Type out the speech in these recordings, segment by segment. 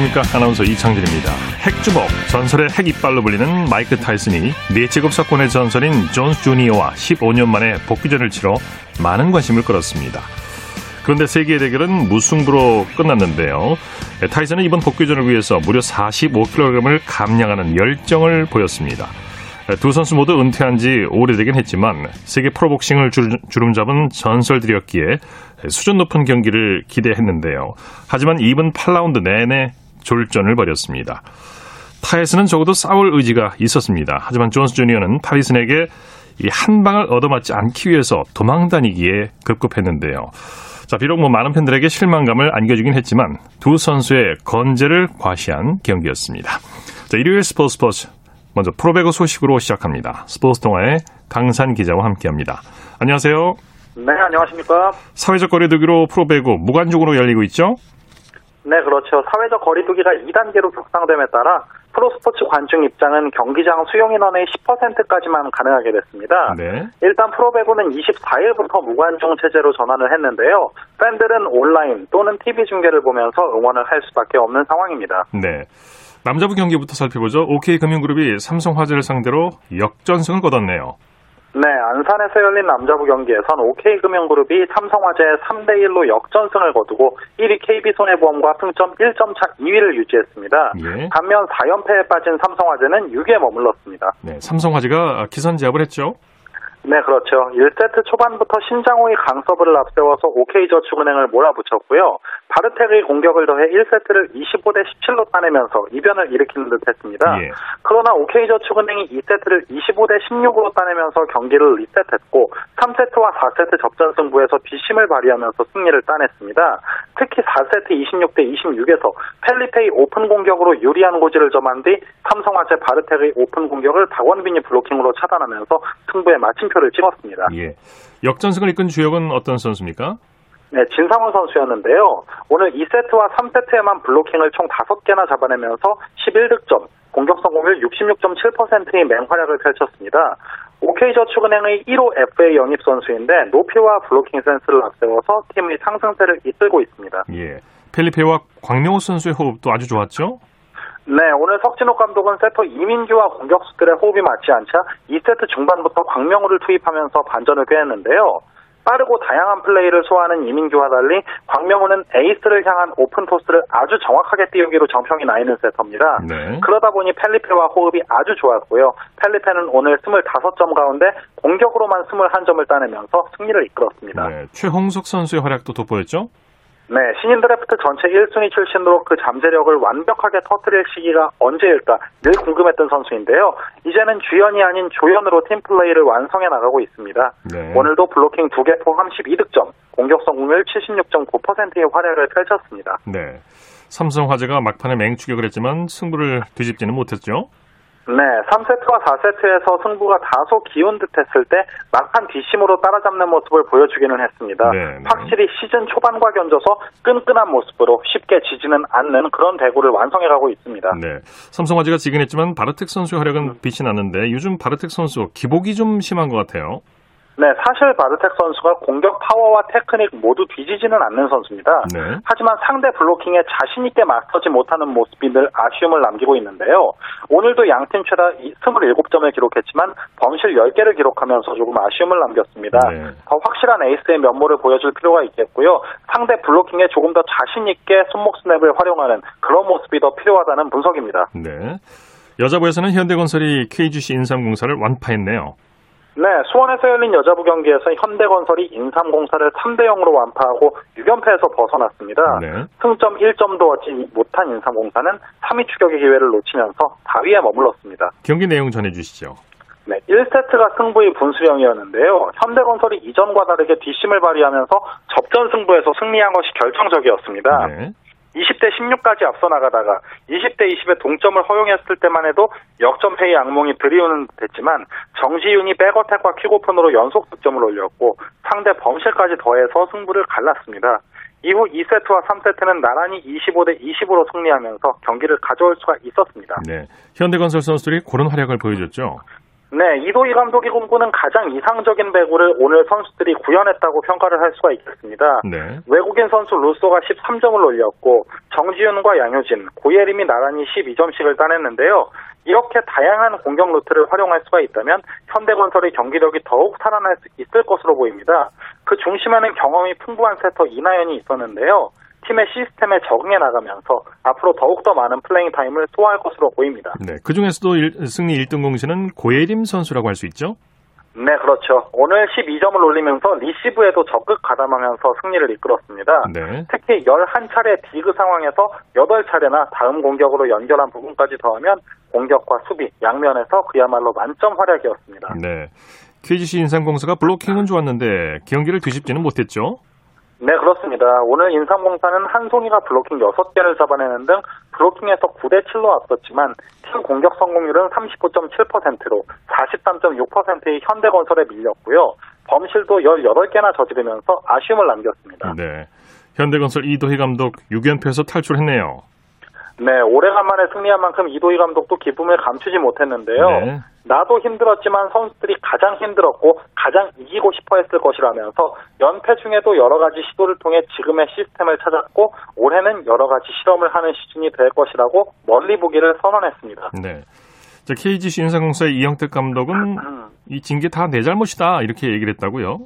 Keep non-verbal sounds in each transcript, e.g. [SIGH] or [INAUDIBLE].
안녕하십니까. 아나운서 이창진입니다. 핵주먹 전설의 핵이빨로 불리는 마이크 타이슨이 네체급 사건의 전설인 존스 주니어와 15년 만에 복귀전을 치러 많은 관심을 끌었습니다. 그런데 세계의 대결은 무승부로 끝났는데요. 타이슨은 이번 복귀전을 위해서 무려 45kg을 감량하는 열정을 보였습니다. 두 선수 모두 은퇴한 지 오래되긴 했지만 세계 프로복싱을 주름 잡은 전설들이었기에 수준 높은 경기를 기대했는데요. 하지만 2분 8라운드 내내 졸전을 벌였습니다. 타이슨은 적어도 싸울 의지가 있었습니다. 하지만 존스 주니어는 타이슨에게 이 한 방을 얻어맞지 않기 위해서 도망다니기에 급급했는데요. 자, 비록 뭐 많은 팬들에게 실망감을 안겨주긴 했지만 두 선수의 건재를 과시한 경기였습니다. 자, 일요일 스포츠 스포츠 먼저 프로배구 소식으로 시작합니다. 스포츠 동아의 강산 기자와 함께합니다. 안녕하세요. 네, 안녕하십니까. 사회적 거리두기로 프로배구 무관중으로 열리고 있죠? 네, 그렇죠. 사회적 거리두기가 2단계로 격상됨에 따라 프로스포츠 관중 입장은 경기장 수용 인원의 10%까지만 가능하게 됐습니다. 네. 일단 프로배구는 24일부터 무관중 체제로 전환을 했는데요. 팬들은 온라인 또는 TV 중계를 보면서 응원을 할 수밖에 없는 상황입니다. 네. 남자부 경기부터 살펴보죠. OK금융그룹이 삼성화재를 상대로 역전승을 거뒀네요. 네, 안산에서 열린 남자부 경기에선 OK금융그룹이 삼성화재 3대1로 역전승을 거두고 1위 KB손해보험과 승점 1점 차 2위를 유지했습니다. 예. 반면 4연패에 빠진 삼성화재는 6위에 머물렀습니다. 네, 삼성화재가 기선제압을 했죠. 네, 그렇죠. 1세트 초반부터 신장호의 강서브를 앞세워서 OK저축은행을 몰아붙였고요. 바르텍의 공격을 더해 1세트를 25대 17로 따내면서 이변을 일으키는 듯 했습니다. 예. 그러나 OK저축은행이 2세트를 25대 16으로 따내면서 경기를 리셋했고 3세트와 4세트 접전 승부에서 뒷심을 발휘하면서 승리를 따냈습니다. 특히 4세트 26대 26에서 펠리페의 오픈 공격으로 유리한 고지를 점한 뒤 삼성화재 바르텍의 오픈 공격을 박원빈이 블로킹으로 차단하면서 승부에 마침표를 찍었습니다. 예. 역전승을 이끈 주역은 어떤 선수입니까? 네, 진상헌 선수였는데요. 오늘 2세트와 3세트에만 블로킹을 총 5개나 잡아내면서 11득점, 공격 성공률 66.7%의 맹활약을 펼쳤습니다. OK저축은행의 1호 FA 영입 선수인데 높이와 블로킹 센스를 앞세워서 팀의 상승세를 이끌고 있습니다. 예. 펠리페와 광명호 선수의 호흡도 아주 좋았죠? 네, 오늘 석진호 감독은 세터 이민규와 공격수들의 호흡이 맞지 않자 2세트 중반부터 광명호를 투입하면서 반전을 꾀했는데요. 빠르고 다양한 플레이를 소화하는 이민규와 달리 곽명우는 에이스를 향한 오픈 토스를 아주 정확하게 띄우기로 정평이 나 있는 세터입니다. 네. 그러다 보니 펠리페와 호흡이 아주 좋았고요. 펠리페는 오늘 25점 가운데 공격으로만 21점을 따내면서 승리를 이끌었습니다. 네, 최홍석 선수의 활약도 돋보였죠? 네, 신인 드래프트 전체 1순위 출신으로 그 잠재력을 완벽하게 터트릴 시기가 언제일까 늘 궁금했던 선수인데요. 이제는 주연이 아닌 조연으로 팀 플레이를 완성해 나가고 있습니다. 네. 오늘도 블로킹 2개 포함 12득점, 공격 성공률 76.9%의 활약을 펼쳤습니다. 네. 삼성 화재가 막판에 맹추격을 했지만 승부를 뒤집지는 못했죠. 네, 3세트와 4세트에서 승부가 다소 기운 듯 했을 때 막판 뒷심으로 따라잡는 모습을 보여주기는 했습니다. 네, 네. 확실히 시즌 초반과 견져서 끈끈한 모습으로 쉽게 지지는 않는 그런 대구를 완성해가고 있습니다. 네, 삼성화재가 지긴 했지만 바르텍 선수의 활약은 빛이 났는데 요즘 바르텍 선수 기복이 좀 심한 것 같아요. 네, 사실 바르텍 선수가 공격 파워와 테크닉 모두 뒤지지는 않는 선수입니다. 네. 하지만 상대 블로킹에 자신 있게 맞서지 못하는 모습이 늘 아쉬움을 남기고 있는데요. 오늘도 양팀 최다 27점을 기록했지만 범실 10개를 기록하면서 조금 아쉬움을 남겼습니다. 네. 더 확실한 에이스의 면모를 보여줄 필요가 있겠고요. 상대 블로킹에 조금 더 자신 있게 손목 스냅을 활용하는 그런 모습이 더 필요하다는 분석입니다. 네. 여자부에서는 현대건설이 KGC 인삼공사를 완파했네요. 네, 수원에서 열린 여자부 경기에서 현대건설이 인삼공사를 3대 0으로 완파하고 6연패에서 벗어났습니다. 네. 승점 1점도 얻지 못한 인삼공사는 3위 추격의 기회를 놓치면서 4위에 머물렀습니다. 경기 내용 전해주시죠. 네, 1세트가 승부의 분수령이었는데요. 현대건설이 이전과 다르게 뒷심을 발휘하면서 접전 승부에서 승리한 것이 결정적이었습니다. 네. 20대 16까지 앞서 나가다가 20대 20에 동점을 허용했을 때만 해도 역전 회의 악몽이 드리우는 됐지만 정지윤이 백어택과 킥오픈으로 연속 득점을 올렸고 상대 범실까지 더해서 승부를 갈랐습니다. 이후 2세트와 3세트는 나란히 25대 20으로 승리하면서 경기를 가져올 수가 있었습니다. 네. 현대건설 선수들이 그런 활약을 보여줬죠. 네, 이도희 감독이 꿈꾸는 가장 이상적인 배구를 오늘 선수들이 구현했다고 평가를 할 수가 있겠습니다. 네. 외국인 선수 루소가 13점을 올렸고 정지윤과 양효진, 고예림이 나란히 12점씩을 따냈는데요. 이렇게 다양한 공격 루트를 활용할 수가 있다면 현대건설의 경기력이 더욱 살아날 수 있을 것으로 보입니다. 그 중심에는 경험이 풍부한 세터 이나연이 있었는데요. 팀의 시스템에 적응해 나가면서 앞으로 더욱더 많은 플레잉 타임을 소화할 것으로 보입니다. 네. 그 중에서도 일- 승리 1등 공신은 고예림 선수라고 할 수 있죠? 네, 그렇죠. 오늘 12점을 올리면서 리시브에도 적극 가담하면서 승리를 이끌었습니다. 네. 특히 11차례 디그 상황에서 8차례나 다음 공격으로 연결한 부분까지 더하면 공격과 수비, 양면에서 그야말로 만점 활약이었습니다. 네. KGC 인삼공사가 블로킹은 좋았는데 경기를 뒤집지는 못했죠? 네, 그렇습니다. 오늘 인삼공사는 한송이가 블로킹 6개를 잡아내는 등 블로킹에서 9대 7로 앞섰지만 팀 공격 성공률은 39.7%로 43.6%의 현대건설에 밀렸고요. 범실도 18개나 저지르면서 아쉬움을 남겼습니다. 네. 현대건설 이도희 감독 6연패에서 탈출했네요. 네, 오래간만에 승리한 만큼 이도희 감독도 기쁨을 감추지 못했는데요. 네. 나도 힘들었지만 선수들이 가장 힘들었고 가장 이기고 싶어 했을 것이라면서 연패 중에도 여러 가지 시도를 통해 지금의 시스템을 찾았고 올해는 여러 가지 실험을 하는 시즌이 될 것이라고 멀리 보기를 선언했습니다. 네. 자, KGC 인삼공사의 이영택 감독은 [CLEARS THROAT] 이 징계 다 내 잘못이다 이렇게 얘기를 했다고요?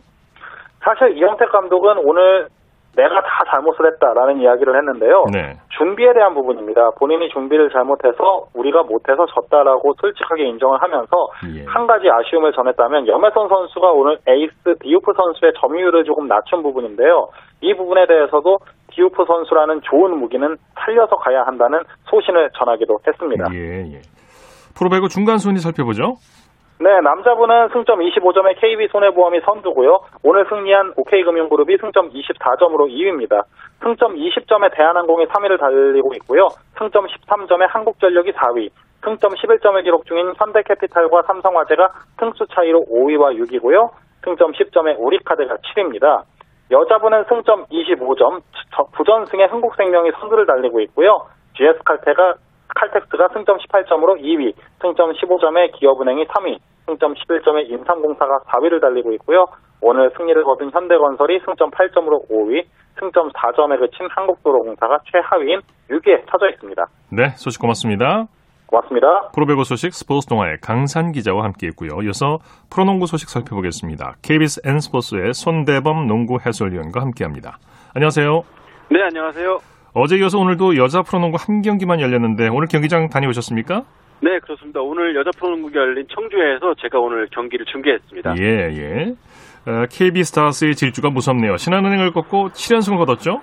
사실 이영택 감독은 오늘 내가 다 잘못을 했다라는 이야기를 했는데요. 네. 준비에 대한 부분입니다. 본인이 준비를 잘못해서 우리가 못해서 졌다라고 솔직하게 인정을 하면서 예. 한 가지 아쉬움을 전했다면 염혜선 선수가 오늘 에이스 디우프 선수의 점유율을 조금 낮춘 부분인데요. 이 부분에 대해서도 디우프 선수라는 좋은 무기는 살려서 가야 한다는 소신을 전하기도 했습니다. 예, 예. 프로배구 중간 순위 살펴보죠. 네, 남자부는 승점 25점의 KB 손해보험이 선두고요. 오늘 승리한 OK금융그룹이 승점 24점으로 2위입니다. 승점 20점의 대한항공이 3위를 달리고 있고요. 승점 13점의 한국전력이 4위, 승점 11점을 기록 중인 현대캐피탈과 삼성화재가 승수 차이로 5위와 6위고요. 승점 10점의 우리카드가 7위입니다. 여자분은 승점 25점, 부전승의 흥국생명이 선두를 달리고 있고요. GS칼텍가 칼텍스가 승점 18점으로 2위, 승점 15점의 기업은행이 3위, 승점 11점의 인삼공사가 4위를 달리고 있고요. 오늘 승리를 거둔 현대건설이 승점 8점으로 5위, 승점 4점에 그친 한국도로공사가 최하위인 6위에 처져 있습니다. 네, 소식 고맙습니다. 고맙습니다. 프로배구 소식 스포츠 동아의 강산 기자와 함께했고요. 이어서 프로농구 소식 살펴보겠습니다. KBS N스포츠의 손대범 농구 해설위원과 함께합니다. 안녕하세요. 네, 안녕하세요. 어제 이어서 오늘도 여자 프로농구 한 경기만 열렸는데 오늘 경기장 다녀오셨습니까? 네, 그렇습니다. 오늘 여자 프로농구가 열린 청주에서 제가 오늘 경기를 중계했습니다. 예, 예. 어, KB 스타스의 질주가 무섭네요. 신한은행을 꺾고 7연승을 거뒀죠?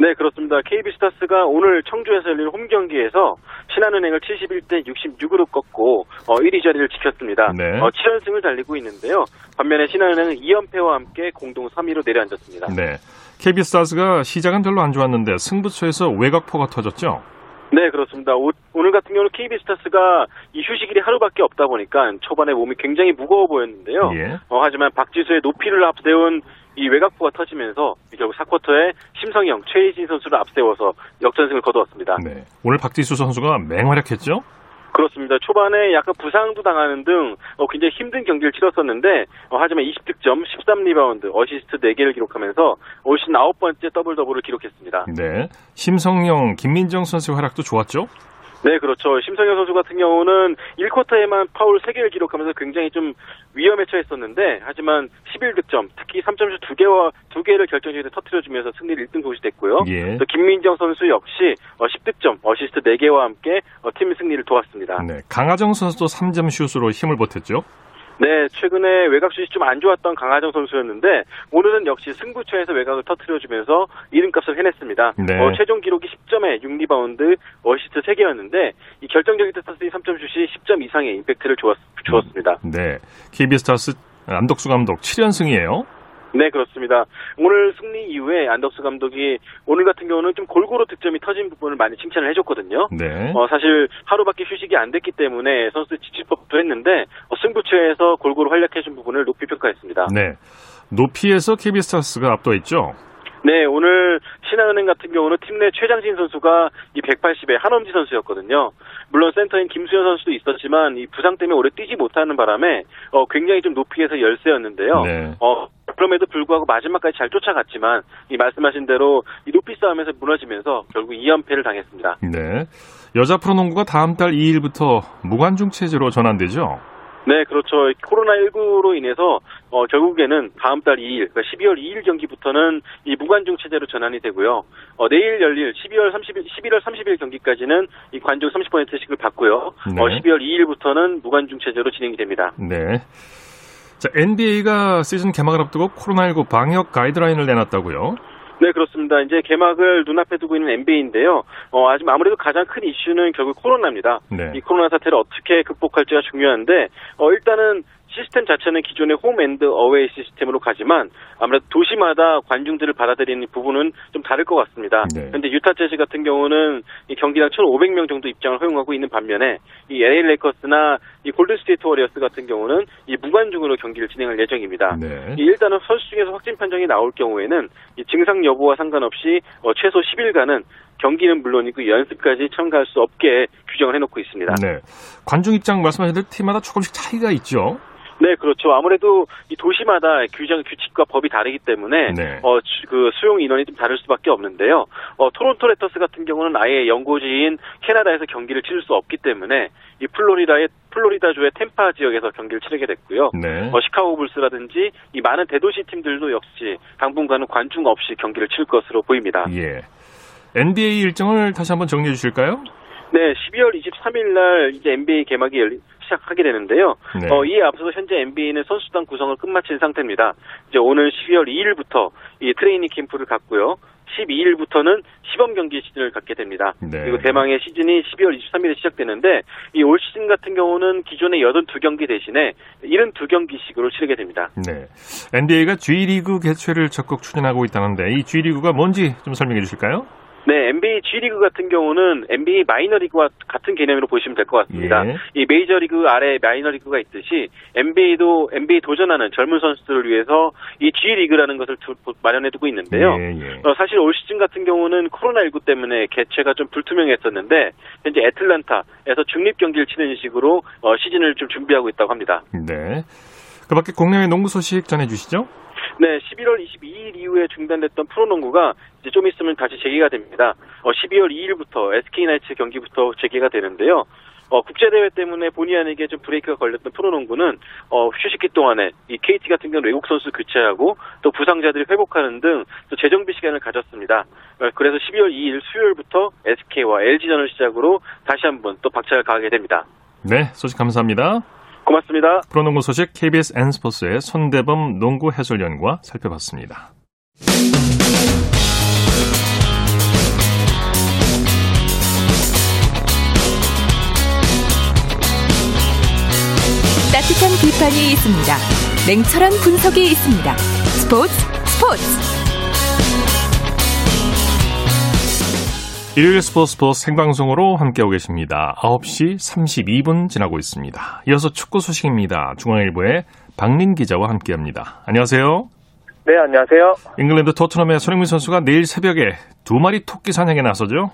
네, 그렇습니다. KB스타스가 오늘 청주에서 열린 홈 경기에서 신한은행을 71대 66으로 꺾고 어, 1위 자리를 지켰습니다. 네. 어, 7연승을 달리고 있는데요. 반면에 신한은행은 2연패와 함께 공동 3위로 내려앉았습니다. 네. KB 스타스가 시작은 별로 안 좋았는데 승부처에서 외곽포가 터졌죠? 네, 그렇습니다. 오, 늘 같은 경우는 KB스타스가 이 휴식일이 하루밖에 없다 보니까 초반에 몸이 굉장히 무거워 보였는데요. 예. 어, 하지만 박지수의 높이를 앞세운 이 외곽포가 터지면서 결국 4쿼터에 심성영, 최희진 선수를 앞세워서 역전승을 거두었습니다. 네. 오늘 박지수 선수가 맹활약했죠? 그렇습니다. 초반에 약간 부상도 당하는 등 어, 굉장히 힘든 경기를 치렀었는데 어, 하지만 20득점, 13리바운드, 어시스트 4개를 기록하면서 올 시즌 9번째 더블 더블을 기록했습니다. 네. 심성영, 김민정 선수의 활약도 좋았죠? 네, 그렇죠. 심성영 선수 같은 경우는 1쿼터에만 파울 3개를 기록하면서 굉장히 좀 위험에 처했었는데 하지만 11득점, 특히 3점슛 2개와 2개를 결정적으로 터트려주면서 승리를 1등 도시됐고요. 예. 또 김민정 선수 역시 어, 10득점, 어시스트 4개와 함께 어, 팀 승리를 도왔습니다. 네. 강아정 선수도 3점 슛으로 힘을 보탰죠? 네, 최근에 외곽슛이 좀 안 좋았던 강아정 선수였는데 오늘은 역시 승부처에서 외곽을 터트려주면서 이름값을 해냈습니다. 네. 어, 최종 기록이 10점에 6리바운드, 어시스트 3개였는데 이 결정적인 때 탔을 3점슛이 10점 이상의 임팩트를 주었, 주었습니다. 네. KB스타스 안덕수 감독 7연승이에요. 네, 그렇습니다. 오늘 승리 이후에 안덕수 감독이 오늘 같은 경우는 좀 골고루 득점이 터진 부분을 많이 칭찬을 해줬거든요. 네. 어, 사실 하루밖에 휴식이 안 됐기 때문에 선수 지칠 법도 했는데 어, 승부처에서 골고루 활약해준 부분을 높이 평가했습니다. 네. 높이에서 KB스타스가 압도했죠? 네, 오늘 신한은행 같은 경우는 팀 내 최장진 선수가 이 180에 한엄지 선수였거든요. 물론 센터인 김수현 선수도 있었지만 이 부상 때문에 오래 뛰지 못하는 바람에 어, 굉장히 좀 높이에서 열세였는데요. 네. 어, 그럼에도 불구하고 마지막까지 잘 쫓아갔지만 이 말씀하신 대로 이 높이 싸움에서 무너지면서 결국 2연패를 당했습니다. 네. 여자 프로농구가 다음 달 2일부터 무관중 체제로 전환되죠. 네, 그렇죠. 코로나19로 인해서 어, 결국에는 다음 달 2일, 그러니까 12월 2일 경기부터는 이 무관중 체제로 전환이 되고요. 어, 내일 열릴 12월 30일, 11월 30일 경기까지는 이 관중 30%씩을 받고요. 네. 어, 12월 2일부터는 무관중 체제로 진행이 됩니다. 네. 자, NBA가 시즌 개막을 앞두고 코로나19 방역 가이드라인을 내놨다고요? 네, 그렇습니다. 이제 개막을 눈앞에 두고 있는 NBA인데요. 어, 아직 아무래도 가장 큰 이슈는 결국 코로나입니다. 네. 이 코로나 사태를 어떻게 극복할지가 중요한데, 어, 일단은 시스템 자체는 기존의 홈 앤드 어웨이 시스템으로 가지만 아무래도 도시마다 관중들을 받아들이는 부분은 좀 다를 것 같습니다. 네. 현재 유타 재즈 같은 경우는 이 경기당 1,500명 정도 입장을 허용하고 있는 반면에 이 LA 레이커스나 이 골든 스테이트 워리어스 같은 경우는 이 무관중으로 경기를 진행할 예정입니다. 네. 이 일단은 선수 중에서 확진 판정이 나올 경우에는 이 증상 여부와 상관없이 어, 최소 10일간은 경기는 물론이고 연습까지 참가할 수 없게 규정을 해놓고 있습니다. 네. 관중 입장 말씀하신 대로 팀마다 조금씩 차이가 있죠. 네, 그렇죠. 아무래도 이 도시마다 규정 규칙과 법이 다르기 때문에 네. 어, 주- 그 수용 인원이 좀 다를 수밖에 없는데요. 어, 토론토 랩터스 같은 경우는 아예 연고지인 캐나다에서 경기를 치를 수 없기 때문에 이 플로리다의 플로리다주의 탬파 지역에서 경기를 치르게 됐고요. 네. 어, 시카고 불스라든지 이 많은 대도시 팀들도 역시 당분간은 관중 없이 경기를 치를 것으로 보입니다. 예. NBA 일정을 다시 한번 정리해 주실까요? 네, 12월 23일 날 이제 NBA 개막이 열리, 시작하게 되는데요. 네. 어, 이에 앞서서 현재 NBA는 선수단 구성을 끝마친 상태입니다. 이제 오늘 12월 2일부터 이 트레이닝 캠프를 갖고요. 12일부터는 시범 경기 시즌을 갖게 됩니다. 네. 그리고 대망의 시즌이 12월 23일에 시작되는데 이 올 시즌 같은 경우는 기존의 82경기 대신에 72경기씩으로 치르게 됩니다. 네. NBA가 G리그 개최를 적극 추진하고 있다는데 이 G리그가 뭔지 좀 설명해 주실까요? 네, NBA G리그 같은 경우는 NBA 마이너리그와 같은 개념으로 보시면 될 것 같습니다. 예. 이 메이저리그 아래 마이너리그가 있듯이 NBA도 NBA 도전하는 젊은 선수들을 위해서 이 G리그라는 것을 두- 마련해 두고 있는데요. 예, 예. 어, 사실 올 시즌 같은 경우는 코로나19 때문에 개최가 좀 불투명했었는데 현재 애틀란타에서 중립 경기를 치는 식으로 어, 시즌을 좀 준비하고 있다고 합니다. 네. 그 밖에 국내외 농구 소식 전해 주시죠? 네, 11월 22일 이후에 중단됐던 프로농구가 이제 좀 있으면 다시 재개가 됩니다. 어, 12월 2일부터 SK 나이츠 경기부터 재개가 되는데요. 어, 국제대회 때문에 본의 아니게 좀 브레이크가 걸렸던 프로농구는 어, 휴식기 동안에 이 KT 같은 경우는 외국 선수 교체하고 또 부상자들이 회복하는 등 또 재정비 시간을 가졌습니다. 어, 그래서 12월 2일 수요일부터 SK와 LG전을 시작으로 다시 한번 또 박차를 가하게 됩니다. 네, 소식 감사합니다. 고맙습니다. 프로농구 소식 KBS N스포츠의 손대범 농구 해설위원과 살펴봤습니다. 따뜻한 비판이 있습니다. 냉철한 분석이 있습니다. 스포츠 스포츠 일요일 스포츠 스포츠 생방송으로 함께하고 계십니다. 9시 32분 지나고 있습니다. 이어서 축구 소식입니다. 중앙일보의 박린 기자와 함께합니다. 안녕하세요. 네, 안녕하세요. 잉글랜드 토트넘의 손흥민 선수가 내일 새벽에 두 마리 토끼 사냥에 나서죠.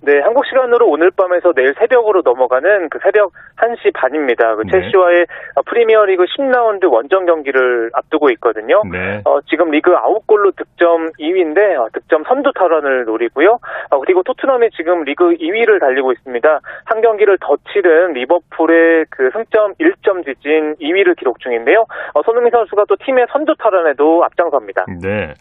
네, 한국 시간으로 오늘 밤에서 내일 새벽으로 넘어가는 그 새벽 1시 반입니다. 그 네. 첼시와의 프리미어리그 10라운드 원정 경기를 앞두고 있거든요. 네. 어, 지금 리그 9골로 득점 2위인데 어, 득점 선두 탈환을 노리고요. 어, 그리고 토트넘이 지금 리그 2위를 달리고 있습니다. 한 경기를 더 치른 리버풀의 그 승점 1점 뒤진 2위를 기록 중인데요. 어, 손흥민 선수가 또 팀의 선두 탈환에도 앞장섭니다. 네.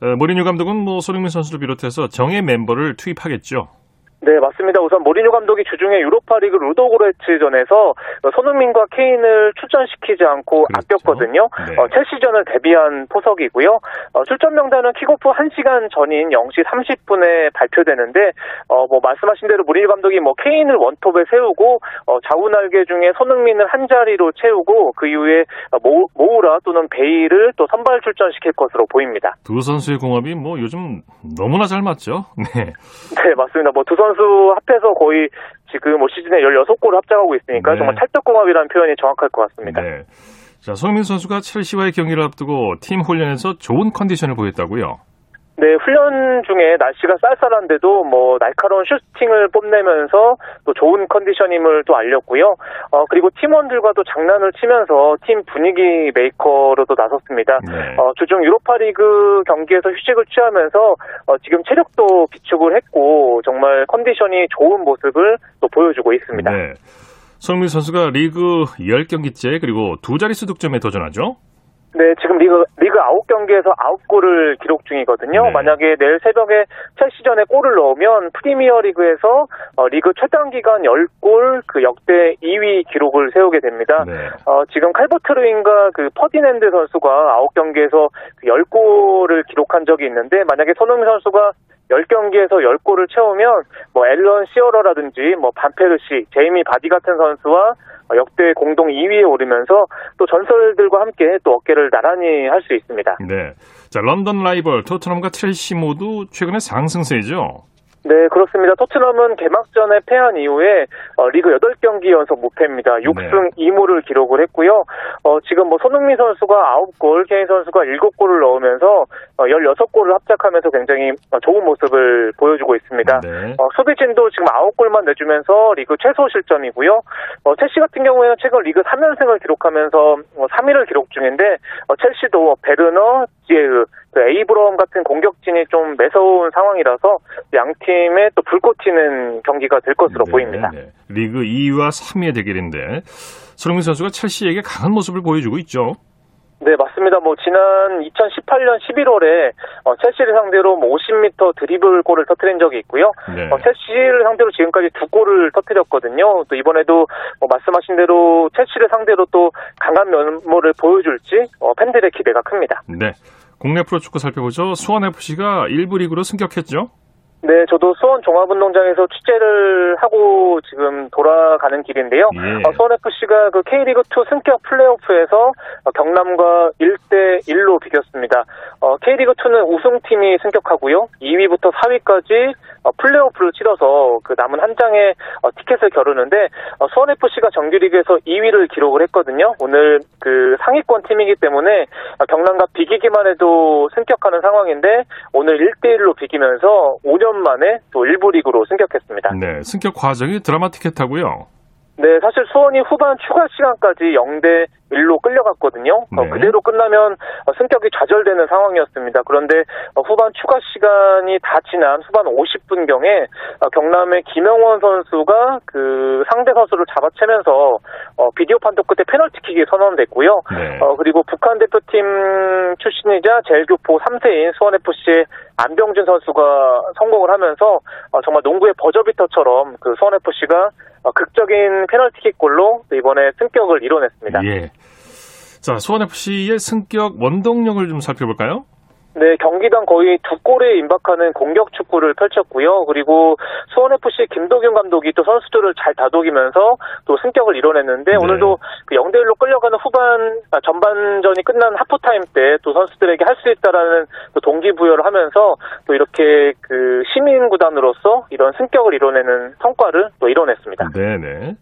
어, 모리뉴 감독은 뭐 손흥민 선수를 비롯해서 정예 멤버를 투입하겠죠. 네, 맞습니다. 우선 모리뉴 감독이 주중에 유로파리그 루도고레츠전에서 손흥민과 케인을 출전시키지 않고 그렇죠. 아꼈거든요. 네. 어, 첼시전을 대비한 포석이고요. 어, 출전 명단은 킥오프 1시간 전인 0시 30분에 발표되는데 어, 뭐 말씀하신 대로 모리뉴 감독이 뭐 케인을 원톱에 세우고 어, 좌우 날개 중에 손흥민을 한 자리로 채우고 그 이후에 모, 모우라 또는 베일을 또 선발 출전시킬 것으로 보입니다. 두 선수의 공합이 뭐 요즘 너무나 잘 맞죠. [LAUGHS] 네. 네, 맞습니다. 뭐두 선수 합해서 거의 지금 올 시즌에 16골을 합작하고 있으니까 네. 정말 찰떡궁합이라는 표현이 정확할 것 같습니다. 네. 자, 손흥민 선수가 첼시와의 경기를 앞두고 팀 훈련에서 좋은 컨디션을 보였다고요. 네, 훈련 중에 날씨가 쌀쌀한데도 뭐 날카로운 슈팅을 뽐내면서 또 좋은 컨디션임을 또 알렸고요. 어, 그리고 팀원들과도 장난을 치면서 팀 분위기 메이커로도 나섰습니다. 네. 어, 주중 유로파리그 경기에서 휴식을 취하면서 어, 지금 체력도 비축을 했고 정말 컨디션이 좋은 모습을 또 보여주고 있습니다. 네. 손흥민 선수가 리그 10경기째 그리고 두 자릿수 득점에 도전하죠. 네, 지금 리그 리그 9경기에서 9골을 기록 중이거든요. 네. 만약에 내일 새벽에 첼시전에 골을 넣으면 프리미어 리그에서 어, 리그 최단 기간 10골 그 역대 2위 기록을 세우게 됩니다. 네. 어, 지금 칼버트 르윈과 그 퍼디난드 선수가 9경기에서 그 10골을 기록한 적이 있는데 만약에 손흥민 선수가 10경기에서 10골을 채우면 뭐 앨런 시어러라든지 뭐 반페르시, 제이미 바디 같은 선수와 어, 역대 공동 2위에 오르면서 또 전설들과 함께 또 어깨를 나란히 할 수 있습니다. 네. 자, 런던 라이벌 토트넘과 첼시 모두 최근에 상승세죠. 네, 그렇습니다. 토트넘은 개막전에 패한 이후에 어, 리그 8경기 연속 무패입니다. 6승 2무를 기록을 했고요. 어, 지금 뭐 손흥민 선수가 9골, 케인 선수가 7골을 넣으면서 어, 16골을 합작하면서 굉장히 어, 좋은 모습을 보여주고 있습니다. 네. 어, 수비진도 지금 9골만 내주면서 리그 최소 실점이고요. 어, 첼시 같은 경우에는 최근 리그 3연승을 기록하면서 어, 3위를 기록 중인데 어, 첼시도 베르너, 지에흐, 그 에이브럼 같은 공격진이 좀 매서운 상황이라서 양 팀의 또 불꽃 튀는 경기가 될 것으로 네, 보입니다. 네. 리그 2위와 3위의 대결인데 손흥민 선수가 첼시에게 강한 모습을 보여주고 있죠. 네, 맞습니다. 뭐 지난 2018년 11월에 어, 첼시를 상대로 뭐 50m 드리블 골을 터뜨린 적이 있고요. 네. 어, 첼시를 상대로 지금까지 두 골을 터뜨렸거든요. 또 이번에도 뭐 말씀하신 대로 첼시를 상대로 또 강한 면모를 보여줄지 어, 팬들의 기대가 큽니다. 네. 국내 프로축구 살펴보죠. 수원FC가 1부 리그로 승격했죠. 네, 저도 수원 종합운동장에서 취재를 하고 지금 돌아가는 길인데요. 예. 어, 수원FC가 그 K리그 2 승격 플레이오프에서 어, 경남과 1대 1로 비겼습니다. 어, K리그 2는 우승팀이 승격하고요. 2위부터 4위까지 어, 플레이오프를 치러서 그 남은 한 장의 어, 티켓을 겨루는데 어, 수원FC가 정규리그에서 2위를 기록을 했거든요. 오늘 그 상위권 팀이기 때문에 어, 경남과 비기기만 해도 승격하는 상황인데 오늘 1대 1로 비기면서 5년 만에 또 1부 리그로 승격했습니다. 네. 승격 과정이 드라마틱했다고요. 네, 사실 수원이 후반 추가 시간까지 0대 1로 끌려갔거든요. 어, 네. 그대로 끝나면 어, 승격이 좌절되는 상황이었습니다. 그런데 어, 후반 추가 시간이 다 지난 후반 50분 경에 어, 경남의 김영원 선수가 그 상대 선수를 잡아채면서 어, 비디오 판독 끝에 페널티킥이 선언됐고요. 네. 어, 그리고 북한 대표팀 출신이자 제일교포 3세인 수원FC의 안병준 선수가 성공을 하면서 어, 정말 농구의 버저비터처럼 그 수원FC가 어, 극적인 페널티킥 골로 또 이번에 승격을 이뤄냈습니다. 예. 자, 수원FC의 승격 원동력을 좀 살펴볼까요? 네, 경기당 거의 두 골에 임박하는 공격 축구를 펼쳤고요. 그리고 수원FC 김도균 감독이 또 선수들을 잘 다독이면서 또 승격을 이뤄냈는데 네. 오늘도 그 0대1로 끌려가는 후반, 아, 전반전이 끝난 하프타임 때 또 선수들에게 할 수 있다라는 또 동기부여를 하면서 또 이렇게 그 시민구단으로서 이런 승격을 이뤄내는 성과를 또 이뤄냈습니다. 네네.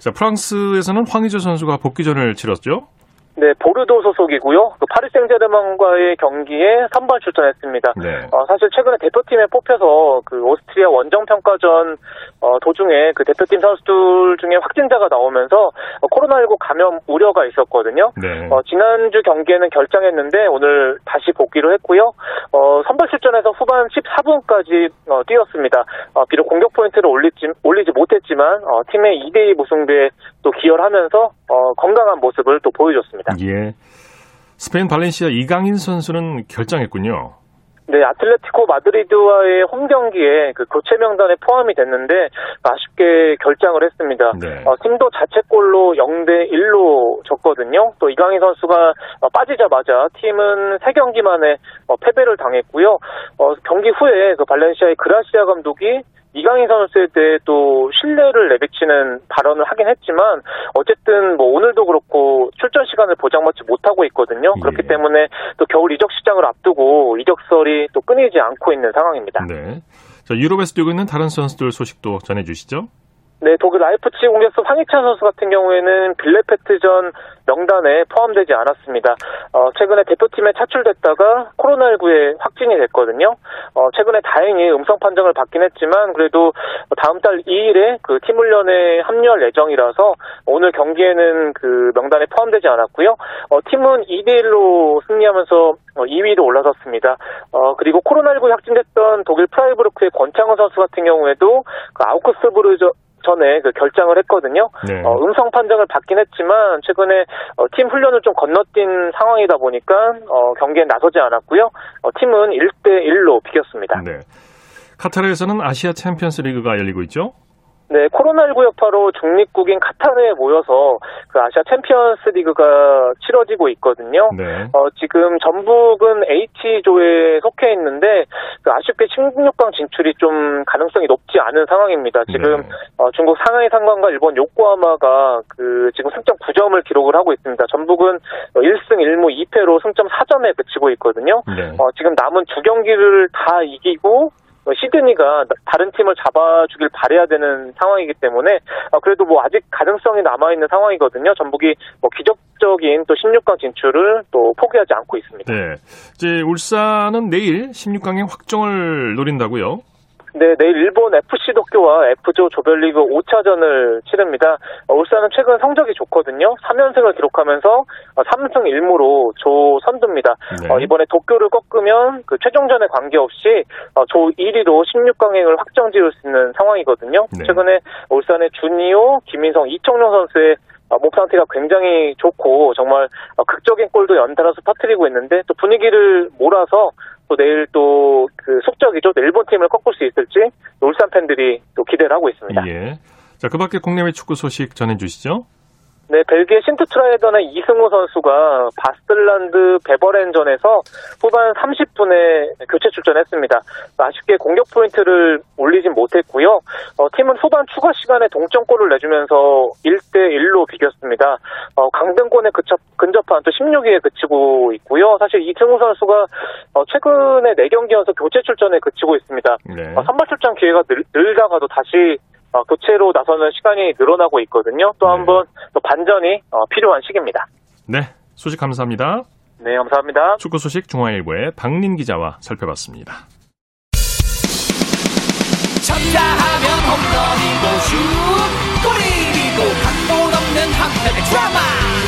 자, 프랑스에서는 황의조 선수가 복귀전을 치렀죠. 네, 보르도 소속이고요. 또 파리 생제르맹과의 경기에 선발 출전했습니다. 네. 어, 사실 최근에 대표팀에 뽑혀서 그 오스트리아 원정 평가전 어, 도중에 그 대표팀 선수들 중에 확진자가 나오면서 어, 코로나19 감염 우려가 있었거든요. 네. 어, 지난주 경기에는 결장했는데 오늘 다시 복귀를 했고요. 어, 선발 출전해서 후반 14분까지 어, 뛰었습니다. 어, 비록 공격 포인트를 올리지, 올리지 못했지만 어, 팀의 2대2 무승부에 또 기여하면서 어, 건강한 모습을 또 보여줬습니다. 예. 스페인 발렌시아 이강인 선수는 결장했군요. 네, 아틀레티코 마드리드와의 홈 경기에 그 교체 명단에 포함이 됐는데 아쉽게 결장을 했습니다. 네. 어, 팀도 자책골로 0대 1로 졌거든요. 또 이강인 선수가 어, 빠지자마자 팀은 3경기 만에 어, 패배를 당했고요. 어, 경기 후에 그 발렌시아의 그라시아 감독이 이강인 선수에 대해 또 신뢰를 내비치는 발언을 하긴 했지만 어쨌든 뭐 오늘도 그렇고 출전 시간을 보장받지 못하고 있거든요. 예. 그렇기 때문에 또 겨울 이적 시장을 앞두고 이적설이 또 끊이지 않고 있는 상황입니다. 네. 자, 유럽에서 뛰고 있는 다른 선수들 소식도 전해 주시죠. 네, 독일 라이프치 공격수 황희찬 선수 같은 경우에는 빌레페트전 명단에 포함되지 않았습니다. 어, 최근에 대표팀에 차출됐다가 코로나19에 확진이 됐거든요. 어, 최근에 다행히 음성 판정을 받긴 했지만 그래도 다음 달 2일에 그 팀 훈련에 합류할 예정이라서 오늘 경기에는 그 명단에 포함되지 않았고요. 어, 팀은 2대 1로 승리하면서 2위로 올라섰습니다. 어, 그리고 코로나19 확진됐던 독일 프라이브르크의 권창훈 선수 같은 경우에도 그 아우크스부르 전에 그 결장을 했거든요. 네. 어, 음성 판정을 받긴 했지만 최근에 어, 팀 훈련을 좀 건너뛴 상황이다 보니까 어, 경기에 나서지 않았고요. 어, 팀은 1대 1로 비겼습니다. 네. 카타르에서는 아시아 챔피언스 리그가 열리고 있죠? 네, 코로나19 여파로 중립국인 카타르에 모여서 그 아시아 챔피언스 리그가 치러지고 있거든요. 네. 어, 지금 전북은 H조에 속해 있는데 그 아쉽게 16강 진출이 좀 가능성이 높지 않은 상황입니다. 지금 네. 어, 중국 상하이 상관과 일본 요코하마가 그 지금 승점 9점을 기록을 하고 있습니다. 전북은 1승 1무 2패로 승점 4점에 그치고 있거든요. 네. 어, 지금 남은 두 경기를 다 이기고 어, 시드니가 다른 팀을 잡아주길 바래야 되는 상황이기 때문에 어, 그래도 뭐 아직 가능성이 남아 있는 상황이거든요. 전북이 뭐 기적적인 또 16강 진출을 또 포기하지 않고 있습니다. 네. 이제 울산은 내일 16강의 확정을 노린다고요? 네, 내일 일본 FC 도쿄와 F조 조별리그 5차전을 치릅니다. 어, 울산은 최근 성적이 좋거든요. 3연승을 기록하면서 어, 3승 1무로 조 선두입니다. 네. 어, 이번에 도쿄를 꺾으면 그 최종전에 관계없이 어, 조 1위로 16강행을 확정 지을 수 있는 상황이거든요. 네. 최근에 울산의 준이호, 김민성, 이청용 선수의 어, 몸 상태가 굉장히 좋고 정말 어, 극적인 골도 연달아서 터뜨리고 있는데 또 분위기를 몰아서 또 내일 또 그 속적이죠. 또 일본 팀을 꺾을 수 있을지 울산 팬들이 또 기대를 하고 있습니다. 예. 자, 그 밖에 국내외 축구 소식 전해 주시죠? 네, 벨기에 신트트라이던의 이승우 선수가 바스틀란드 베버렌전에서 후반 30분에 교체 출전했습니다. 아쉽게 공격 포인트를 올리진 못했고요. 어, 팀은 후반 추가 시간에 동점골을 내주면서 1대 1로 비겼습니다. 어, 강등권에 그쳐, 근접한 또 16위에 그치고 있고요. 사실 이승우 선수가 어, 최근에 4경기 연속 교체 출전에 그치고 있습니다. 네. 어, 선발 출전 기회가 늘, 늘다가도 다시 어, 교체로 나서는 시간이 늘어나고 있거든요. 또 네. 한번또 반전이 어, 필요한 시기입니다. 네. 소식 감사합니다. 네, 감사합니다. 축구 소식 중앙일보의 박린 기자와 살펴봤습니다. 쳤다 하면 홈런이고 슛 골이고 각본 없는 한편의 드라마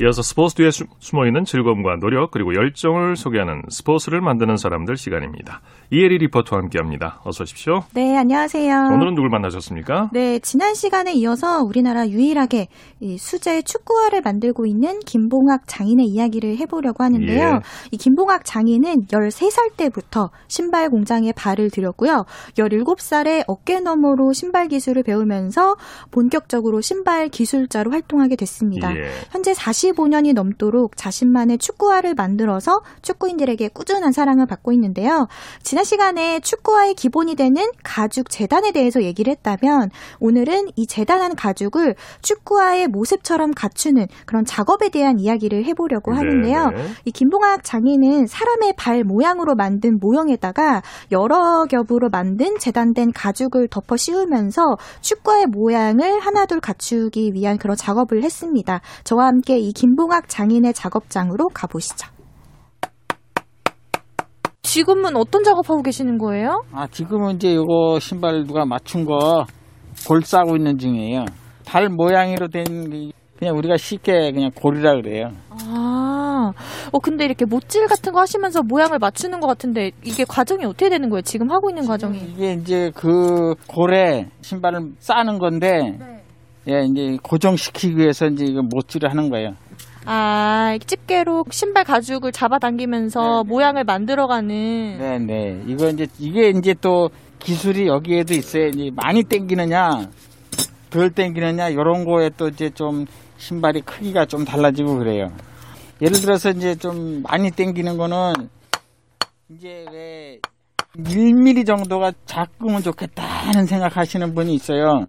이어서 스포츠 뒤에 수- 숨어있는 즐거움과 노력 그리고 열정을 소개하는 스포츠를 만드는 사람들 시간입니다. 이혜리 리포터와 함께합니다. 어서 오십시오. 네, 안녕하세요. 오늘은 누굴 만나셨습니까? 네, 지난 시간에 이어서 우리나라 유일하게 이 수제 축구화를 만들고 있는 김봉학 장인의 이야기를 해보려고 하는데요. 예. 이 김봉학 장인은 13살 때부터 신발 공장에 발을 들였고요. 17살에 어깨 너머로 신발 기술을 배우면서 본격적으로 신발 기술자로 활동하게 됐습니다. 예. 현재 45년이 넘도록 자신만의 축구화를 만들어서 축구인들에게 꾸준한 사랑을 받고 있는데요. 지난 시간에 축구화의 기본이 되는 가죽 재단에 대해서 얘기를 했다면 오늘은 이 재단한 가죽을 축구화의 모습처럼 갖추는 그런 작업에 대한 이야기를 해보려고 하는데요. 네, 네. 이 김봉학 장인은 사람의 발 모양으로 만든 모형에다가 여러 겹으로 만든 재단된 가죽을 덮어 씌우면서 축구의 모양을 하나둘 갖추기 위한 그런 작업을 했습니다. 저와 함께 이 김봉학 장인의 작업장으로 가보시죠. 지금은 어떤 작업하고 계시는 거예요? 아, 지금은 이제 요거 신발 누가 맞춘 거 골 싸고 있는 중이에요. 달 모양으로 된게 그냥 우리가 쉽게 그냥 골이라 그래요. 아, 어 근데 이렇게 못질 같은 거 하시면서 모양을 맞추는 것 같은데 이게 과정이 어떻게 되는 거예요? 지금 하고 있는 과정이? 이게 이제 그 골에 신발을 싸는 건데 예, 이제 고정시키기 위해서 이제 이거 못질을 하는 거예요. 아, 집게로 신발 가죽을 잡아당기면서 모양을 만들어가는. 네, 네. 이거 이제 이게 이제 또 기술이 여기에도 있어요. 이제 많이 당기느냐 덜 땡기느냐 이런 거에 또 이제 좀 신발이 크기가 좀 달라지고 그래요. 예를 들어서 이제 좀 많이 땡기는 거는 이제 왜 1mm 정도가 작으면 좋겠다는 생각하시는 분이 있어요.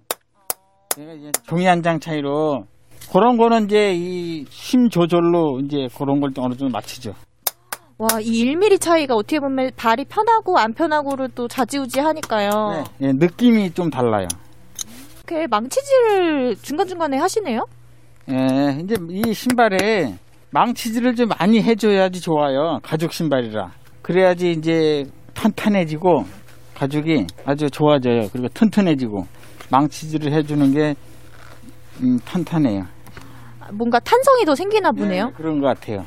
제가 이제 종이 한 장 차이로 그런 거는 이제 이 힘 조절로 이제 그런 걸 어느 정도 맞추죠. 와, 이 1mm 차이가 어떻게 보면 발이 편하고 안 편하고를 또 좌지우지 하니까요. 네, 예, 느낌이 좀 달라요. 이렇게 망치질을 중간중간에 하시네요? 예, 이제 이 신발에 망치질을 좀 많이 해줘야지 좋아요. 가죽 신발이라. 그래야지 이제 탄탄해지고 가죽이 아주 좋아져요. 그리고 튼튼해지고 망치질을 해주는 게 음, 탄탄해요. 뭔가 탄성이 더 생기나 보네요. 네, 그런 것 같아요.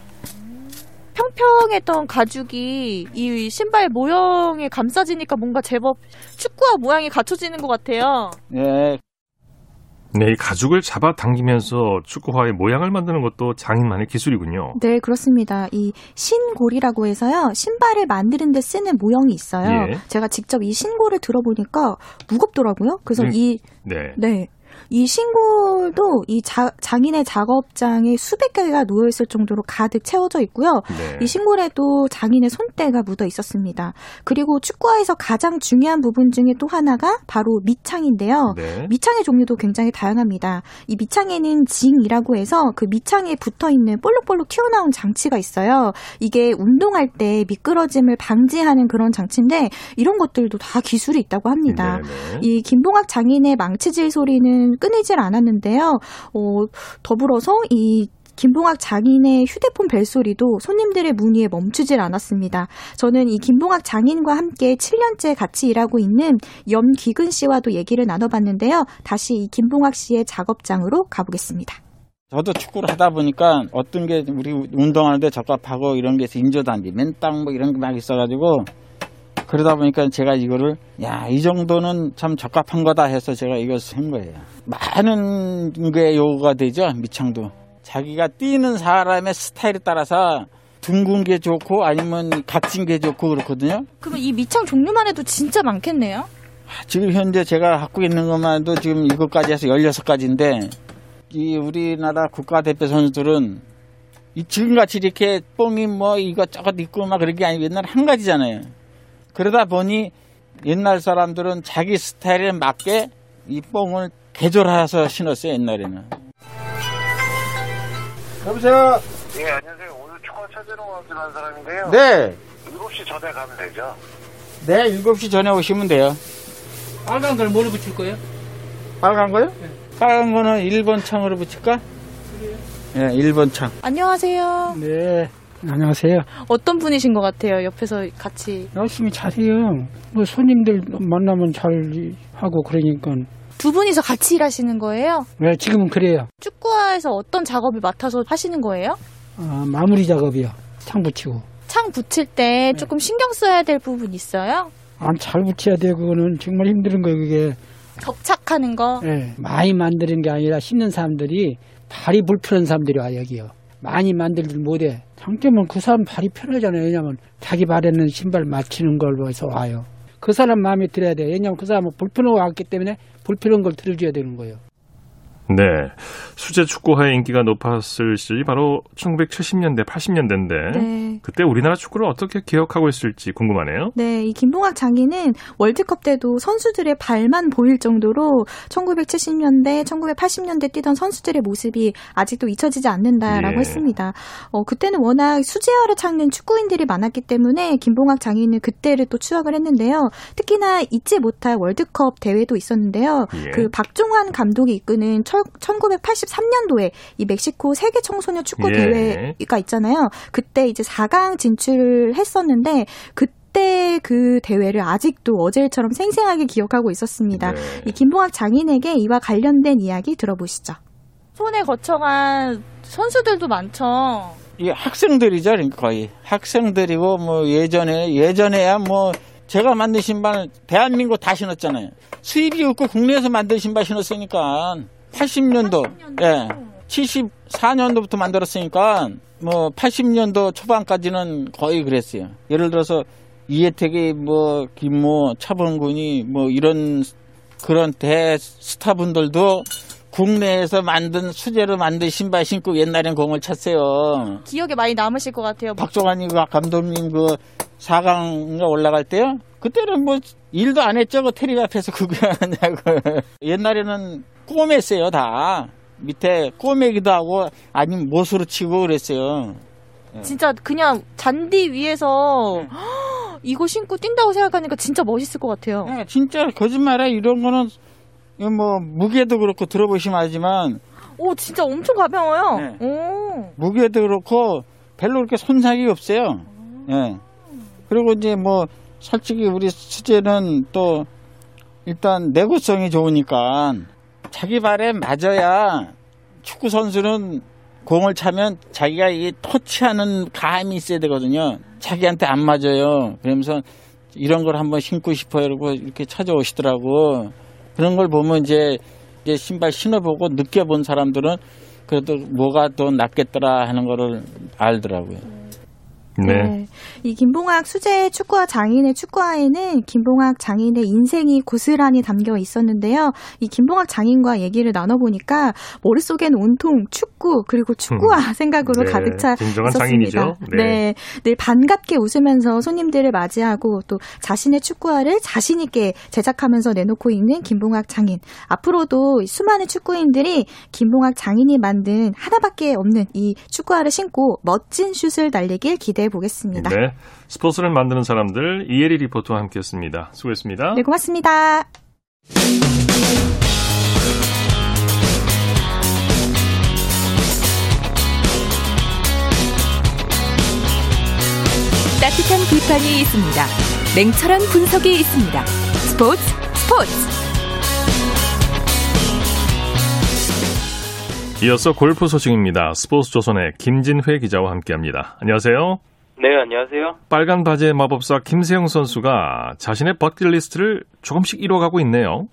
평평했던 가죽이 이 신발 모형에 감싸지니까 뭔가 제법 축구화 모양이 갖춰지는 것 같아요. 네, 네, 이 가죽을 잡아당기면서 축구화의 모양을 만드는 것도 장인만의 기술이군요. 네, 그렇습니다. 이 신골이라고 해서요. 신발을 만드는 데 쓰는 모형이 있어요. 예. 제가 직접 이 신골을 들어보니까 무겁더라고요. 그래서 네. 이 네. 네. 이 신골도 이 자- 장인의 작업장에 수백 개가 놓여 있을 정도로 가득 채워져 있고요. 네. 이 신골에도 장인의 손때가 묻어 있었습니다. 그리고 축구화에서 가장 중요한 부분 중에 또 하나가 바로 밑창인데요. 네. 밑창의 종류도 굉장히 다양합니다. 이 밑창에는 징이라고 해서 그 밑창에 붙어 있는 볼록볼록 튀어나온 장치가 있어요. 이게 운동할 때 미끄러짐을 방지하는 그런 장치인데 이런 것들도 다 기술이 있다고 합니다. 네, 네. 이 김봉학 장인의 망치질 소리는 끊이질 않았는데요. 어, 더불어서 이 김봉학 장인의 휴대폰 벨소리도 손님들의 문의에 멈추질 않았습니다. 저는 이 김봉학 장인과 함께 7년째 같이 일하고 있는 염기근 씨와도 얘기를 나눠봤는데요. 다시 이 김봉학 씨의 작업장으로 가보겠습니다. 저도 축구를 하다 보니까 어떤 게 우리 운동하는데 적합하고 이런 게 있어. 인조단지, 맨땅 뭐 이런 게 막 있어가지고 그러다 보니까 제가 이거를 야 이 정도는 참 적합한 거다 해서 제가 이것을 한 거예요. 많은 게 요구가 되죠 밑창도. 자기가 뛰는 사람의 스타일에 따라서 둥근 게 좋고 아니면 각진 게 좋고 그렇거든요. 그럼 이 밑창 종류만 해도 진짜 많겠네요? 지금 현재 제가 갖고 있는 것만 해도 지금 이것까지 해서 16가지인데 이 우리나라 국가대표 선수들은 이 지금같이 이렇게 뽕이 뭐 이것저것 있고 막 그런 게 아니고 옛날 한 가지잖아요. 그러다 보니 옛날 사람들은 자기 스타일에 맞게 이 뽕을 개조해서 신었어요 옛날에는. 여보세요. 예, 안녕하세요. 오늘 축구 찾으러 오기로 사람인데요. 네. 7시 전에 가면 되죠? 네 7시 전에 오시면 돼요. 빨간 걸 뭐로 붙일 거예요? 빨간 거요? 빨간 거는 1번 창으로 붙일까? 네 1번 창. 안녕하세요. 네. 안녕하세요. 어떤 분이신 것 같아요? 옆에서 같이. 열심히 잘해요. 뭐 손님들 만나면 잘 하고 그러니까. 두 분이서 같이 일하시는 거예요? 네, 지금은 그래요. 축구화에서 어떤 작업을 맡아서 하시는 거예요? 아, 마무리 작업이요. 창 붙이고. 창 붙일 때 조금 신경 써야 될 부분 있어요? 안 잘 붙여야 돼. 그거는 정말 힘든 거예요, 그게. 접착하는 거? 예, 많이 만드는 게 아니라 신는 사람들이 발이 불편한 사람들이 와, 여기요. 많이 만들지 못해. 장점은 그 사람 발이 편하잖아요. 왜냐면 자기 발에는 신발 맞추는 걸 위해서 와요. 그 사람 마음에 들어야 돼. 왜냐면 그 사람은 불편하고 왔기 때문에 불편한 걸 들어줘야 되는 거예요. 네. 수제 축구화의 인기가 높았을 시절이 바로 1970년대, 80년대인데 네. 그때 우리나라 축구를 어떻게 기억하고 있을지 궁금하네요. 네, 이 김봉학 장인은 월드컵 때도 선수들의 발만 보일 정도로 1970년대, 1980년대 뛰던 선수들의 모습이 아직도 잊혀지지 않는다라고 예. 했습니다. 어, 그때는 워낙 수제화를 찾는 축구인들이 많았기 때문에 김봉학 장인은 그때를 또 추억을 했는데요. 특히나 잊지 못할 월드컵 대회도 있었는데요. 예. 그 박종환 감독이 이끄는 1983년도에 이 멕시코 세계 청소년 축구 예. 대회가 있잖아요. 그때 이제 4강 진출을 했었는데 그때 그 대회를 아직도 어제처럼 생생하게 기억하고 있었습니다. 네. 이 김봉학 장인에게 이와 관련된 이야기 들어보시죠. 손에 거쳐간 선수들도 많죠. 이 학생들이죠, 그러니까 거의 학생들이고 뭐 예전에 예전에야 뭐 제가 만든 신발 대한민국 다 신었잖아요. 수입이 없고 국내에서 만든 신발 신었으니까 80년도, 예, 74년도부터 만들었으니까 뭐 80년도 초반까지는 거의 그랬어요. 예를 들어서 이혜택이 뭐 김모, 차범근이 뭐 이런 그런 대 스타분들도 국내에서 만든 수제로 만든 신발 신고 옛날엔 공을 찼어요. 기억에 많이 남으실 것 같아요. 박종환이 그 감독님 그 4강에 올라갈 때요. 그때는 뭐 일도 안 했죠. 그 테리 앞에서 그거 하냐고. [LAUGHS] 옛날에는 꼬맸어요 다. 밑에 꼬매기도 하고 아니면 못으로 치고 그랬어요. 진짜 그냥 잔디 위에서 네. 이거 신고 뛴다고 생각하니까 진짜 멋있을 것 같아요. 네, 진짜 거짓말해 이런 거는 이거 뭐 무게도 그렇고 들어보시면 알지만 오 진짜 엄청 가벼워요. 네. 오. 무게도 그렇고 별로 그렇게 손상이 없어요. 예. 그리고 이제 뭐 솔직히 우리 수제는 또 일단 내구성이 좋으니까 자기 발에 맞아야 축구 선수는 공을 차면 자기가 이 터치하는 감이 있어야 되거든요. 자기한테 안 맞아요. 그러면서 이런 걸 한번 신고 싶어요. 이러고 이렇게 찾아오시더라고. 그런 걸 보면 이제, 이제 신발 신어보고 느껴본 사람들은 그래도 뭐가 더 낫겠더라 하는 거를 알더라고요. 네. 이 김봉학 수제 축구화 장인의 축구화에는 김봉학 장인의 인생이 고스란히 담겨 있었는데요. 이 김봉학 장인과 얘기를 나눠보니까 머릿속엔 온통 축구 그리고 축구화 생각으로 네, 가득 차 있었습니다. 장인이죠. 네. 네. 늘 반갑게 웃으면서 손님들을 맞이하고 또 자신의 축구화를 자신 있게 제작하면서 내놓고 있는 김봉학 장인. 앞으로도 수많은 축구인들이 김봉학 장인이 만든 하나밖에 없는 이 축구화를 신고 멋진 슛을 날리길 기대 해 보겠습니다. 네. 스포츠를 만드는 사람들 이혜리 리포터와 함께했습니다. 수고했습니다. 네, 고맙습니다. 따뜻한 비판이 있습니다. 냉철한 분석이 있습니다. 스포츠 스포츠 이어서 골프 소식입니다. 스포츠 조선의 김진회 기자와 함께합니다. 안녕하세요. 네, 안녕하세요. 빨간 바지의 마법사 김세영 선수가 자신의 버킷리스트를 조금씩 이뤄가고 있네요.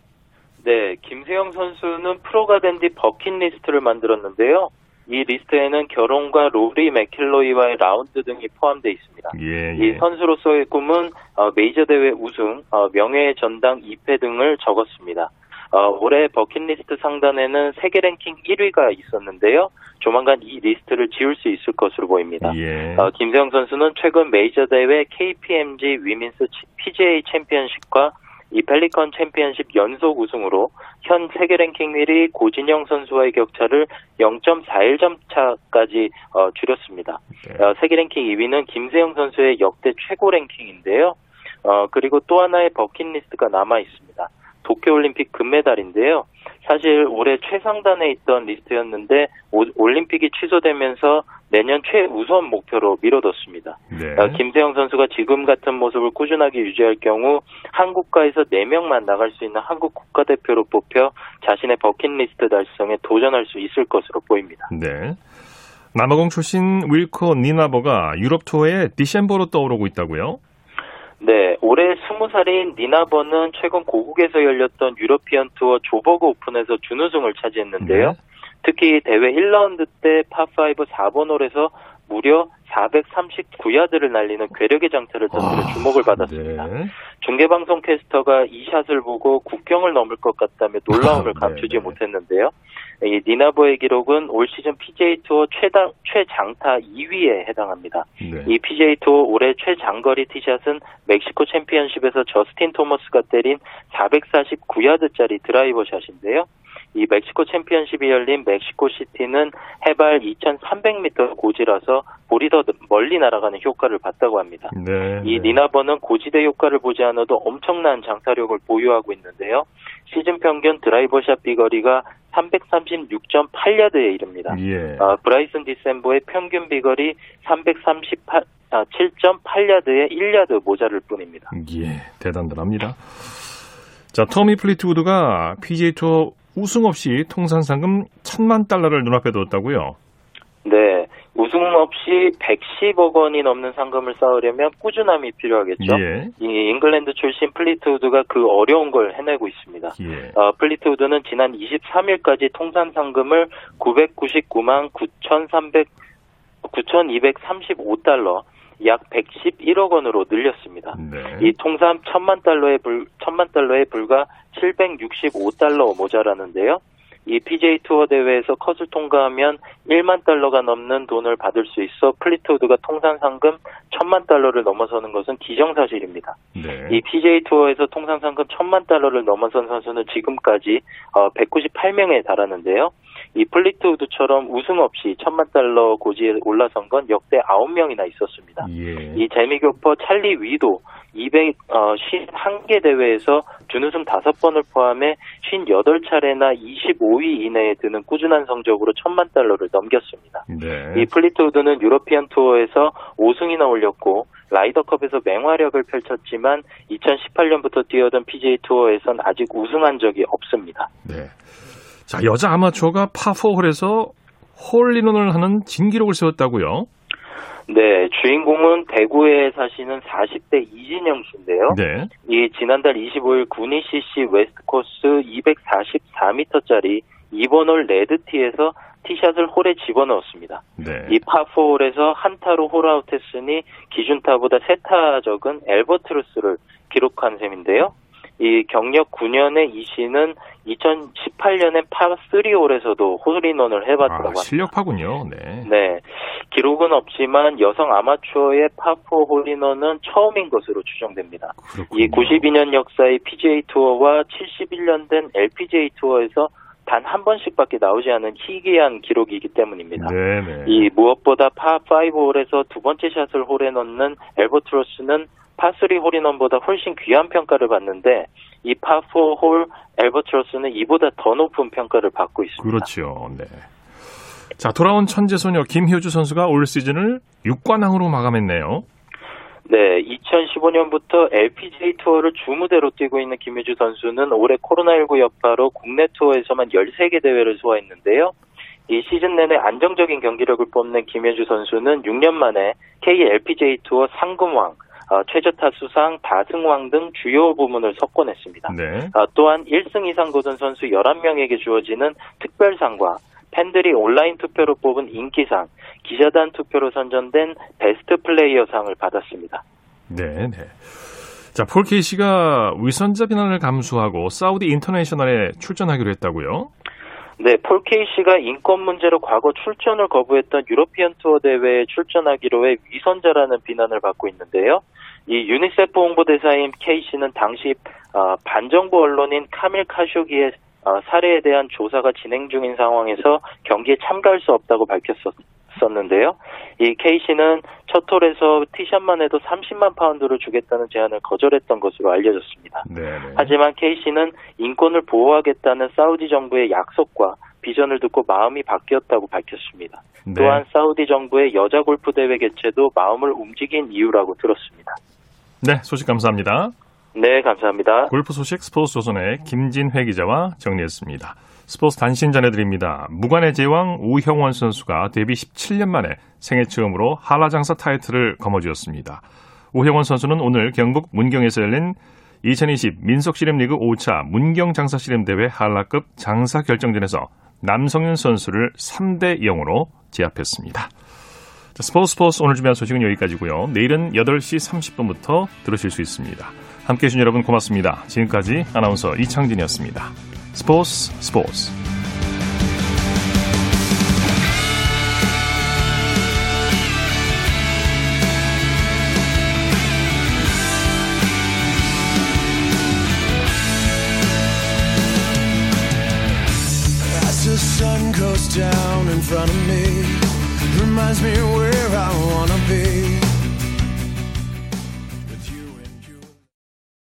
네, 김세영 선수는 프로가 된 뒤 버킷리스트를 만들었는데요. 이 리스트에는 결혼과 로리 맥킬로이와의 라운드 등이 포함되어 있습니다. 예, 이 예. 선수로서의 꿈은 어, 메이저 대회 우승, 어, 명예의 전당 입회 등을 적었습니다. 어, 올해 버킷리스트 상단에는 세계 랭킹 1위가 있었는데요. 조만간 이 리스트를 지울 수 있을 것으로 보입니다. 예. 어, 김세영 선수는 최근 메이저 대회 KPMG 위민스 PGA 챔피언십과 이 펠리컨 챔피언십 연속 우승으로 현 세계 랭킹 1위 고진영 선수와의 격차를 0.41점 차까지 어, 줄였습니다. 네. 어, 세계 랭킹 2위는 김세영 선수의 역대 최고 랭킹인데요. 어, 그리고 또 하나의 버킷리스트가 남아 있습니다. 도쿄올림픽 금메달인데요. 사실 올해 최상단에 있던 리스트였는데 오- 올림픽이 취소되면서 내년 최우선 목표로 미뤄뒀습니다. 네. 어, 김세영 선수가 지금 같은 모습을 꾸준하게 유지할 경우 한국가에서 4명만 나갈 수 있는 한국 국가대표로 뽑혀 자신의 버킷리스트 달성에 도전할 수 있을 것으로 보입니다. 네. 남아공 출신 윌코 니나버가 유럽 투어에 디셈버로 떠오르고 있다고요? 네, 올해 20살인 니나버는 최근 고국에서 열렸던 유러피언 투어 조버그 오픈에서 준우승을 차지했는데요. 네. 특히 대회 1라운드 때 파5 4번 홀에서 무려 439야드를 날리는 괴력의 장타를 와, 주목을 받았습니다. 네. 중계방송 캐스터가 이 샷을 보고 국경을 넘을 것 같다며 놀라움을 [LAUGHS] 네, 감추지 네. 못했는데요. 이 니나버의 기록은 올 시즌 PGA 투어 최당, 최장타 2위에 해당합니다. 네. 이 PGA 투어 올해 최장거리 티샷은 멕시코 챔피언십에서 저스틴 토머스가 때린 449야드짜리 드라이버 샷인데요. 이 멕시코 챔피언십이 열린 멕시코 시티는 해발 2,300m 고지라서 볼이 더 멀리 날아가는 효과를 봤다고 합니다. 네. 이 네. 니나버는 고지대 효과를 보지 않아도 엄청난 장타력을 보유하고 있는데요. 시즌 평균 드라이버샷 비거리가 336.8야드에 이릅니다. 예. 어, 브라이슨 디섐보의 평균 비거리 338, 아, 7.8야드에 1야드 모자를 뿐입니다. 예, 대단합니다. 자, 토미 플리트우드가 PGA 투어 우승 없이 통산 상금 천만 달러를 눈앞에 뒀다고요? 네, 우승 없이 110억 원이 넘는 상금을 쌓으려면 꾸준함이 필요하겠죠. 예. 이 잉글랜드 출신 플리트우드가 그 어려운 걸 해내고 있습니다. 예. 어, 플리트우드는 지난 23일까지 통산 상금을 999만 9,300 9,235달러, 약 111억 원으로 늘렸습니다. 네. 이 통산 천만 달러에 불 천만 달러에 불과 765달러 모자라는데요. 이 PGA 투어 대회에서 컷을 통과하면 1만 달러가 넘는 돈을 받을 수 있어 플리트우드가 통산 상금 1000만 달러를 넘어서는 것은 기정사실입니다. 네. 이 PGA 투어에서 통산 상금 1000만 달러를 넘어선 선수는 지금까지 198명에 달하는데요. 이 플리트우드처럼 우승 없이 1000만 달러 고지에 올라선 건 역대 9명이나 있었습니다. 예. 이 재미교포 찰리 위도 251개 대회에서 준우승 5번을 포함해 58차례나 25위 이내에 드는 꾸준한 성적으로 1000만 달러를 넘겼습니다. 네. 이 플리트우드는 유러피언 투어에서 5승이나 올렸고 라이더컵에서 맹활약을 펼쳤지만 2018년부터 뛰어든 PGA 투어에선 아직 우승한 적이 없습니다. 네. 자, 여자 아마추어가 파4홀에서 홀인원을 하는 진기록을 세웠다고요? 네, 주인공은 대구에 사시는 40대 이진영 씨인데요. 네. 이 지난달 25일 구니 CC 웨스트 코스 244m짜리 2번 홀 레드티에서 티샷을 홀에 집어넣었습니다. 네. 이 파4홀에서 한타로 홀아웃했으니 기준타보다 세 타 적은 앨버트로스를 기록한 셈인데요. 이 경력 9년의 이 씨는 2018년에 파3홀에서도 홀인원을 해봤다고 아, 합니다. 실력파군요. 네. 네. 기록은 없지만 여성 아마추어의 파4 홀인원은 처음인 것으로 추정됩니다. 이 92년 역사의 PGA 투어와 71년 된 LPGA 투어에서 단 한 번씩밖에 나오지 않은 희귀한 기록이기 때문입니다. 네네. 이 무엇보다 파5 홀에서 두 번째 샷을 홀에 넣는 앨버트로스는 파3 홀인원보다 훨씬 귀한 평가를 받는데 이 파4 홀 엘버트로스는 이보다 더 높은 평가를 받고 있습니다. 그렇죠. 네. 자, 돌아온 천재 소녀 김효주 선수가 올 시즌을 6관왕으로 마감했네요. 네, 2015년부터 LPGA 투어를 주무대로 뛰고 있는 김효주 선수는 올해 코로나19 여파로 국내 투어에서만 13개 대회를 소화했는데요. 이 시즌 내내 안정적인 경기력을 뽐낸 김효주 선수는 6년 만에 KLPGA 투어 상금왕, 어, 최저타 수상, 다승왕 등 주요 부문을 석권했습니다. 네. 어, 또한 1승 이상 거둔 선수 11명에게 주어지는 특별상과 팬들이 온라인 투표로 뽑은 인기상, 기자단 투표로 선정된 베스트 플레이어상을 받았습니다. 네, 네. 자, 폴 케이시가 위선자 비난을 감수하고 사우디 인터내셔널에 출전하기로 했다고요? 네, 폴 케이시가 인권 문제로 과거 출전을 거부했던 유로피언 투어 대회에 출전하기로 해 위선자라는 비난을 받고 있는데요. 이 유니세프 홍보대사인 케이시는 당시 어, 반정부 언론인 자말 카쇼기의 어, 살해에 대한 조사가 진행 중인 상황에서 경기에 참가할 수 없다고 밝혔었는데요. 이 케이시는 첫 홀에서 티샷만 해도 30만 파운드를 주겠다는 제안을 거절했던 것으로 알려졌습니다. 네. 하지만 케이시는 인권을 보호하겠다는 사우디 정부의 약속과 비전을 듣고 마음이 바뀌었다고 밝혔습니다. 네. 또한 사우디 정부의 여자 골프 대회 개최도 마음을 움직인 이유라고 들었습니다. 네, 소식 감사합니다. 네, 감사합니다. 골프 소식 스포츠 조선의 김진회 기자와 정리했습니다. 스포츠 단신 전해드립니다. 무관의 제왕 우형원 선수가 데뷔 17년 만에 생애 처음으로 한라장사 타이틀을 거머쥐었습니다. 우형원 선수는 오늘 경북 문경에서 열린 2020 민속시름리그 5차 문경장사시름대회 한라급 장사 결정전에서 남성현 선수를 3대 0으로 제압했습니다. 자, 스포츠 스포츠 오늘 준비한 소식은 여기까지고요. 내일은 8시 30분부터 들으실 수 있습니다. 함께해 주신 여러분 고맙습니다. 지금까지 아나운서 이창진이었습니다. 스포